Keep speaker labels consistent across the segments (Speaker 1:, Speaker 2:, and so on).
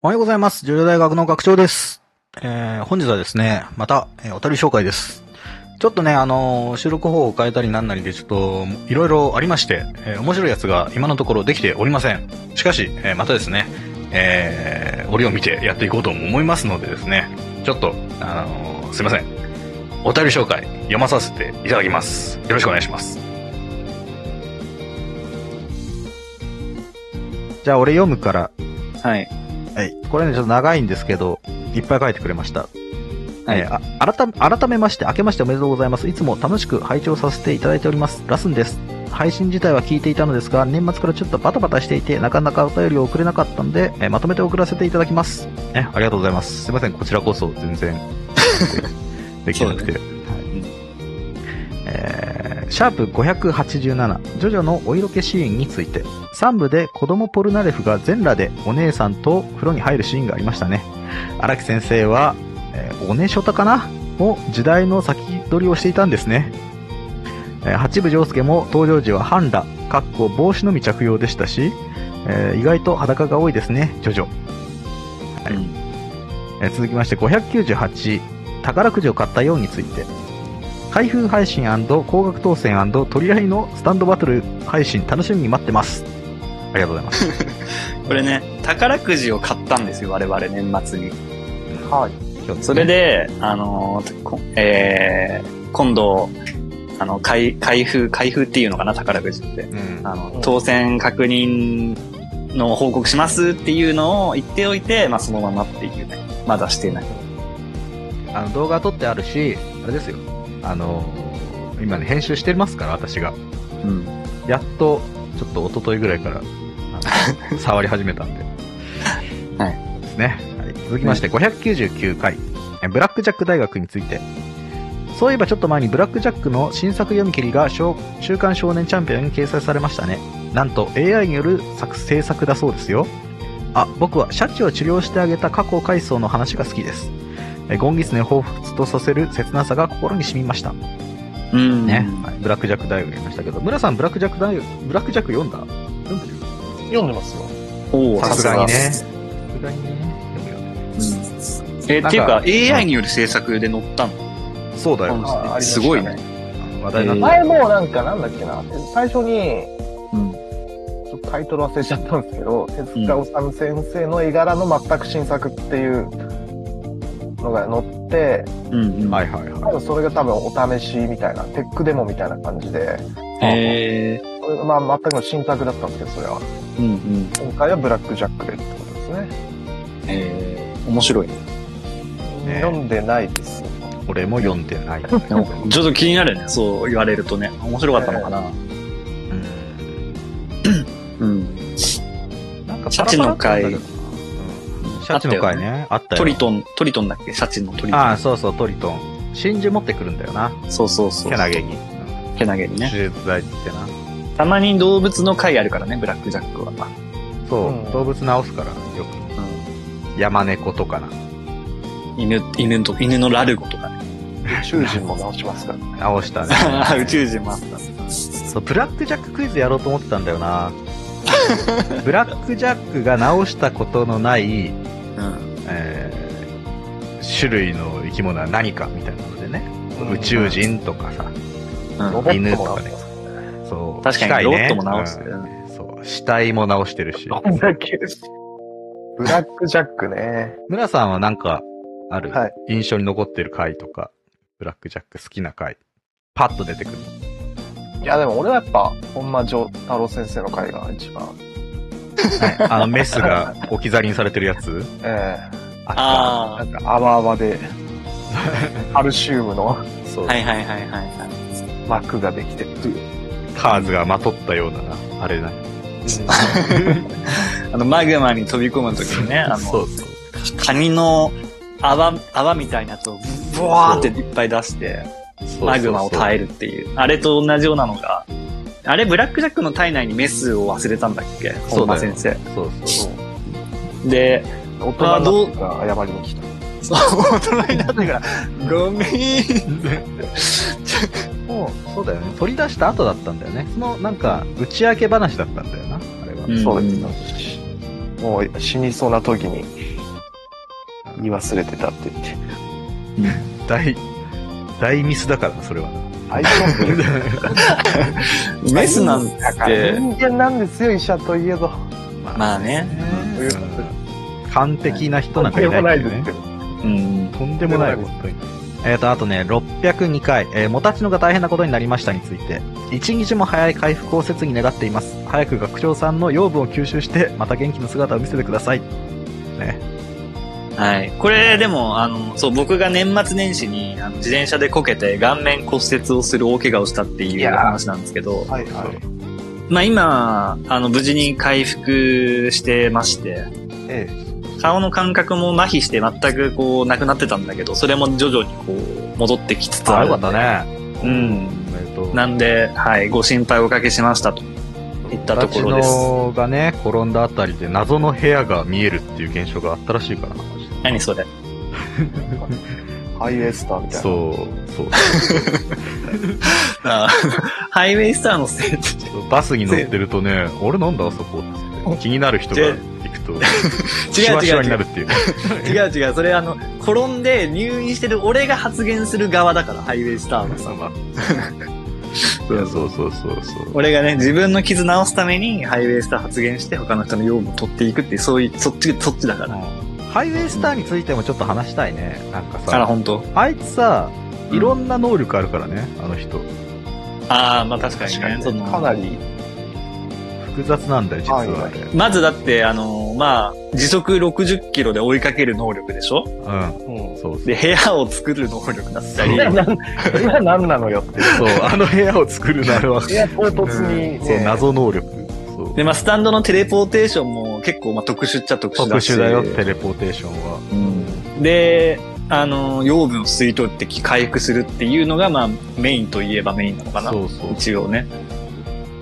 Speaker 1: おはようございます。ジョジョ大学の学長です。えー、本日はですね、また、えーお便り紹介です。ちょっとね、あのー収録方法を変えたりなんなりで、ちょっと、いろいろありまして、えー面白いやつが今のところできておりません。しかし、えーまたですね、えー、折を見てやっていこうとも思いますのでですね、ちょっと、あのーすいません。お便り紹介、読まさせていただきます。よろしくお願いします。じゃあ、俺読むから、
Speaker 2: はい。
Speaker 1: はい。これね、ちょっと長いんですけど、いっぱい書いてくれました。
Speaker 2: はい
Speaker 1: えーあ改め、改めまして、明けましておめでとうございます。いつも楽しく拝聴させていただいております。ラスンです。配信自体は聞いていたのですが、年末からちょっとバタバタしていて、なかなかお便りを送れなかったので、えーまとめて送らせていただきます。え、ありがとうございます。すいません、こちらこそ全然、できなくて。はいえーシャープ587、ジョジョのお色気シーンについて、3部で子供ポルナレフが全裸でお姉さんと風呂に入るシーンがありましたね。荒木先生は、えーおねしょたかな？を時代の先取りをしていたんですね。えー八部丈介も登場時は半裸、かっこ帽子のみ着用でしたし、えー意外と裸が多いですね、ジョジョ。はい
Speaker 2: うん
Speaker 1: えー続きまして598宝くじを買ったようについて開封配信高額当選取り合いのスタンドバトル配信楽しみに待ってますありがとうございます
Speaker 2: これね、宝くじを買ったんですよ、我々年末に。
Speaker 3: はい。
Speaker 2: それで、あのーこえー、今度、あの、開、開封、開封っていうのかな、宝くじって。
Speaker 1: うん
Speaker 2: あの、当選確認の報告しますっていうのを言っておいて、まあそのままっていうね。まだしてない。
Speaker 1: あの動画撮ってあるしあれですよあのー今ね編集してますから私が。
Speaker 2: うん。
Speaker 1: やっとちょっと一昨日ぐらいから 触り始めたんで。
Speaker 2: はい。
Speaker 1: ですね、はい、続きまして599回。えブラックジャック大学について。そういえばちょっと前にブラックジャックの新作読み切りが小週刊少年チャンピオンに掲載されましたね。なんと AI による作制作だそうですよ。あ僕はシャチを治療してあげた過去回想の話が好きです。えゴンギツネを彷彿とさせる切なさが心に染みました
Speaker 2: うん。
Speaker 1: ね、はい、ブラックジャック大学やりましたけど、村さんブラックジャック大学、ブラックジャック読んだ？読んでる？
Speaker 3: 読んでますよ。
Speaker 2: おー
Speaker 1: さすがにね。
Speaker 2: さ
Speaker 1: さすがにね。読むよね。
Speaker 2: うんえ、っていうか、
Speaker 1: うん
Speaker 2: AI による制作で載ったの？
Speaker 1: そうだよ。
Speaker 2: すごいね。
Speaker 1: 話題になった。
Speaker 3: 前もなんかなんだっけな、最初に、
Speaker 2: うん。
Speaker 3: ちょっとタイトル忘れちゃったんですけど、手塚治虫先生の絵柄の全く新作っていうのが載って、
Speaker 2: うんうん。
Speaker 1: はいはいは
Speaker 3: 多分それが多分お試しみたいな、テックデモみたいな感じで、
Speaker 2: え
Speaker 3: これまあ全くの新作だったんですけど、それは。
Speaker 2: ー、うんうん。
Speaker 3: 今回はブラックジャックでってことですね。
Speaker 2: えー、面白いね。
Speaker 1: ね
Speaker 3: 読んでないです。
Speaker 1: い。俺も読んでない。
Speaker 2: ちょっと気になるね。そう言われるとね。面白かったのかな。
Speaker 1: うん。
Speaker 2: うん。
Speaker 1: なんか
Speaker 2: シャチの会
Speaker 1: パラパラってあったけどなうんシャチの会ね。あったよ。
Speaker 2: トリトン、トリトンだっけ？シャチのトリトン。
Speaker 1: ああ、そうそう、トリトン。真珠持ってくるんだよな。
Speaker 2: そうそうそう。
Speaker 1: けなげに。
Speaker 2: けなげにね。
Speaker 1: 手術剤ってな。
Speaker 2: たまに動物の会あるからね、ブラックジャックは。
Speaker 1: そう、
Speaker 3: うん
Speaker 1: 動物治すから、よく。山猫とかな。
Speaker 2: 犬、犬と、犬のラルゴとかね。
Speaker 3: 宇宙人も直しますからね。
Speaker 1: 直したね。
Speaker 2: 宇宙人もあった。
Speaker 1: そう、ブラックジャッククイズやろうと思ってたんだよな。ブラックジャックが直したことのない、
Speaker 2: うん。
Speaker 1: えー種類の生き物は何かみたいなのでね。宇宙人とかさ、
Speaker 2: うん
Speaker 1: 犬とかね。そう。
Speaker 2: 確かにロボットも直すよね
Speaker 1: うんそう。死体も直してるし。
Speaker 3: どんだけブラックジャックね。
Speaker 1: 村さんはなんか、ある、
Speaker 3: はい
Speaker 1: 印象に残ってる回とか、ブラックジャック好きな回？パッと出てくる。
Speaker 3: いや、でも俺はやっぱ、本間丈太郎先生の回が一番。
Speaker 1: はい。あの メスが置き去りにされてるやつ
Speaker 3: え
Speaker 1: あ
Speaker 2: あ
Speaker 3: えなんか泡泡で、カルシウムの。
Speaker 1: そう。
Speaker 2: はいはいはいはいはい。
Speaker 3: 膜ができてる。
Speaker 1: カーズがまとったようなな、あれな。
Speaker 2: あの、マグマに飛び込むときにね、あの、
Speaker 1: そうそう。
Speaker 2: カニの泡、泡みたいなやつをブワーっていっぱい出して、マグマを耐えるっていう。あれと同じようなのが、あれ、ブラックジャックの体内にメスを忘れたんだっけ？本間先
Speaker 1: そうそう。
Speaker 2: 生。で、
Speaker 3: 大人になっ謝りに来た。
Speaker 2: そう、大人になってから、ごめん。
Speaker 1: もう、そうだよね。取り出した後だったんだよね。その、なんか、打ち明け話だったんだよな、あれは。
Speaker 2: うん
Speaker 3: そうです。もう死にそうな時に言い忘れてたって言って。
Speaker 1: 大、大ミスだからな、それはな。
Speaker 3: 大丈夫
Speaker 2: メスなん
Speaker 3: だから
Speaker 2: て、
Speaker 3: 人間なんですよ、医者といえど。
Speaker 2: まあね。
Speaker 1: うん完璧な人なんかいないけどね。
Speaker 2: うん。
Speaker 1: とんでもない、
Speaker 3: とんでもない
Speaker 1: 本当に。えっ、と、あとね、602回、えー、もたちのが大変なことになりましたについて、一日も早い回復を切に願っています。早く学長さんの養分を吸収して、また元気な姿を見せてください。ね。
Speaker 2: はい。これ、でも、あの、そう、僕が年末年始に、あの自転車でこけて顔面骨折をする大怪我をしたっていう話なんですけど、
Speaker 3: はいはい。
Speaker 2: まあ今、あの、無事に回復してまして、
Speaker 3: え
Speaker 2: 顔の感覚も麻痺して全くこう、なくなってたんだけど、それも徐々にこう、戻ってきつつあ
Speaker 1: あ、
Speaker 2: る。
Speaker 1: よかった。ね。
Speaker 2: うん。なんで、はい、ご心配おかけしましたといったところです。
Speaker 1: のがね、転んだあたりで謎の部屋が見えるっていう現象があったらしいからな、
Speaker 2: 何それ
Speaker 3: えハイウェイスターみたいな。
Speaker 1: そう、そう。
Speaker 2: あハイウェイスターのせいで。
Speaker 1: バスに乗ってるとね、俺なんだあそこって気になる人が行くと、シ
Speaker 2: 違う
Speaker 1: ワシワ
Speaker 2: 違う違う。
Speaker 1: になるっていう。
Speaker 2: 違う違う。それあの、転んで入院してる俺が発言する側だから、ハイウェイスターのさ。
Speaker 1: まあそうそうそうそうそう。
Speaker 2: 俺がね、自分の傷治すためにハイウェイスター発言して他の人の養分を取っていくっていう、そういう、そっち、そっちだから。
Speaker 1: ハイウェイスターについてもちょっと話したいね。なんか
Speaker 2: あら、
Speaker 1: さ、
Speaker 2: 本当？
Speaker 1: あいつさ、いろんな能力あるからね、あの人。
Speaker 2: ああ、まあ確かにね。
Speaker 3: 確かに
Speaker 2: その
Speaker 3: かなり、
Speaker 1: 複雑なんだよ、実は。
Speaker 3: はいはい
Speaker 2: まずだって、あの、まあ、時速60キロで追いかける能力でしょ？
Speaker 1: うん。
Speaker 3: うん。
Speaker 1: そうそう。
Speaker 2: で、部屋を作る能力だったり。
Speaker 3: 今なん、今何なのよって。
Speaker 1: そう、あの部屋を作るなるわ。
Speaker 3: エアポート突に、ね、
Speaker 1: そう、謎能力。そう。
Speaker 2: で、まあ、スタンドのテレポーテーションも結構、まあ、特殊っちゃ特殊
Speaker 1: 特
Speaker 2: だし。
Speaker 1: 殊だよ、テレポーテーションは。
Speaker 2: うん。で、あの、養分を吸い取って回復するっていうのが、まあ、メインといえばメインなのかな。
Speaker 1: そうそう。
Speaker 2: 一応ね。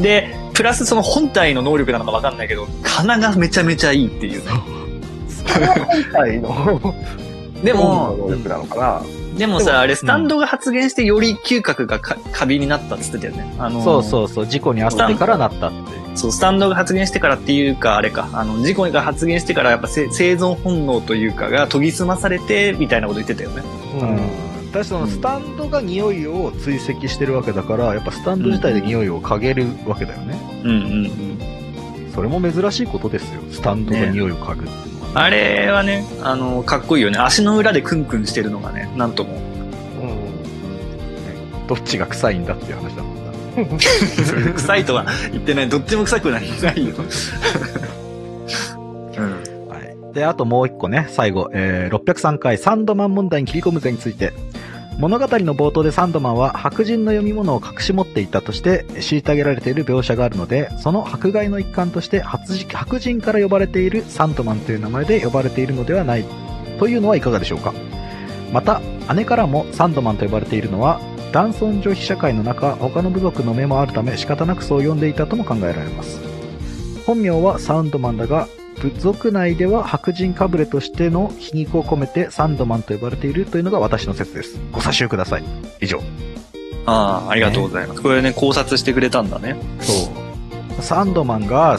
Speaker 2: で、プラスその本体の能力なのかわかんないけど、鼻がめちゃめちゃいいっていうね。
Speaker 3: 本体の、
Speaker 2: で
Speaker 3: の
Speaker 2: も、
Speaker 3: 能力なのかな。でも
Speaker 2: さ、あれスタンドが発現してより嗅覚がか過敏になったっつってたよね。あの
Speaker 1: そうそうそう、事故に遭ってからなったっていう。
Speaker 2: そう、スタンドが発現してからっていうか、あれか、あの、事故が発現してからやっぱせ生存本能というかが研ぎ澄まされて、みたいなこと言ってたよね。
Speaker 1: うん。確かそのスタンドが匂いを追跡してるわけだから、やっぱスタンド自体で匂いを嗅げるわけだよね。
Speaker 2: うんうんうん。
Speaker 1: それも珍しいことですよ。スタンドが匂いを嗅ぐっていうのは。
Speaker 2: あれはね、あの、かっこいいよね。足の裏でクンクンしてるのがね、なんとも。
Speaker 3: うん。
Speaker 1: どっちが臭いんだっていう話だもん
Speaker 2: 臭いとは言ってない。どっちも臭くない。ないよ。うん。
Speaker 1: はい。で、あともう一個ね、最後、えー、603回サンドマン問題に切り込むぜについて。物語の冒頭でサンドマンは白人の読み物を隠し持っていたとして虐げられている描写があるので、その迫害の一環として白人から呼ばれているサンドマンという名前で呼ばれているのではないというのはいかがでしょうかまた、姉からもサンドマンと呼ばれているのは、男尊女卑社会の中、他の部族の目もあるため仕方なくそう呼んでいたとも考えられます。本名はサウンドマンだが、部族内では白人かぶれとしての皮肉を込めてサンドマンと呼ばれているというのが私の説です。ご査集ください。以上。
Speaker 2: ああ、ありがとうございます。これね、考察してくれたんだね。
Speaker 1: そう。サンドマンが、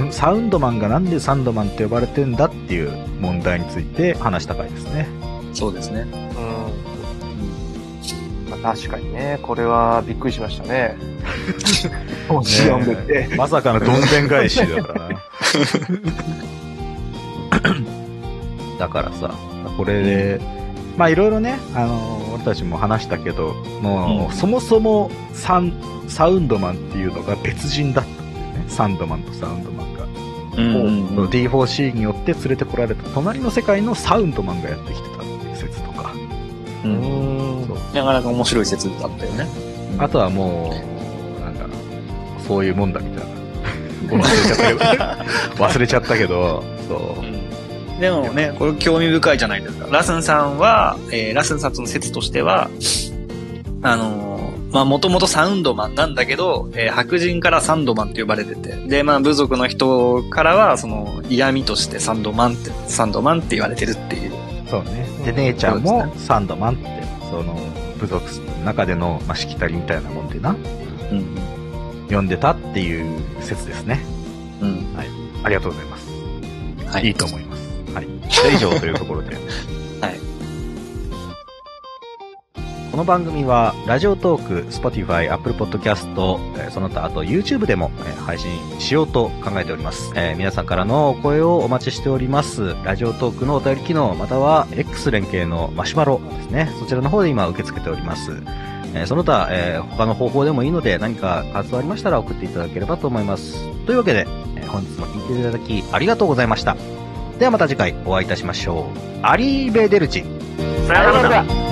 Speaker 1: んサウンドマンがなんでサンドマンって呼ばれてんだっていう問題について話した回ですね。
Speaker 2: そうですね。
Speaker 3: 確かにね、これはびっくりしましたね。
Speaker 1: まさかのどんでん返しだからな。だからさ、これで、まあいろいろね、あの俺たちも話したけど、もう、
Speaker 2: うん
Speaker 1: そもそもサン、サウンドマンっていうのが別人だったっていうね。サンドマンとサウンドマンが。
Speaker 2: うんうんうん。
Speaker 1: D4C によって連れてこられた隣の世界のサウンドマンがやってきてた。う
Speaker 2: う
Speaker 3: んん。
Speaker 1: そう
Speaker 2: なかなか面白い説だったよね。
Speaker 1: あとはもう、なんだ、そういうもんだみたいな。忘れちゃったけど、忘れちゃったけど、そう。
Speaker 2: でもね、これ興味深いじゃないですか。ラスンさんは、えーラスンさんの説としては、あのーまあ、もともとサウンドマンなんだけど、えー白人からサンドマンって呼ばれてて、で、まあ、部族の人からは、その、嫌味としてサンドマンって、サンドマンって言われてるっていう。
Speaker 1: そうね。で、姉ちゃんもサンドマンって、その、部族の中での、まあ、しきたりみたいなもんでな、
Speaker 2: うん。
Speaker 1: 呼んでたっていう説ですね。
Speaker 2: うん。
Speaker 1: ありがとうございます。
Speaker 2: はい
Speaker 1: いいと思います。はい。それ以上というところで。
Speaker 2: はい。
Speaker 1: この番組は、ラジオトーク、Spotify、Apple Podcast、その他、あと YouTube でも、配信しようと考えております。えー皆さんからのお声をお待ちしております。ラジオトークのお便り機能、または X 連携のマシュマロですね。そちらの方で今受け付けております。えーその他、えー他の方法でもいいので、何か活動ありましたら送っていただければと思います。というわけで、え本日も聞いていただきありがとうございました。ではまた次回お会いいたしましょう。アリーベデルチ。
Speaker 3: さよなら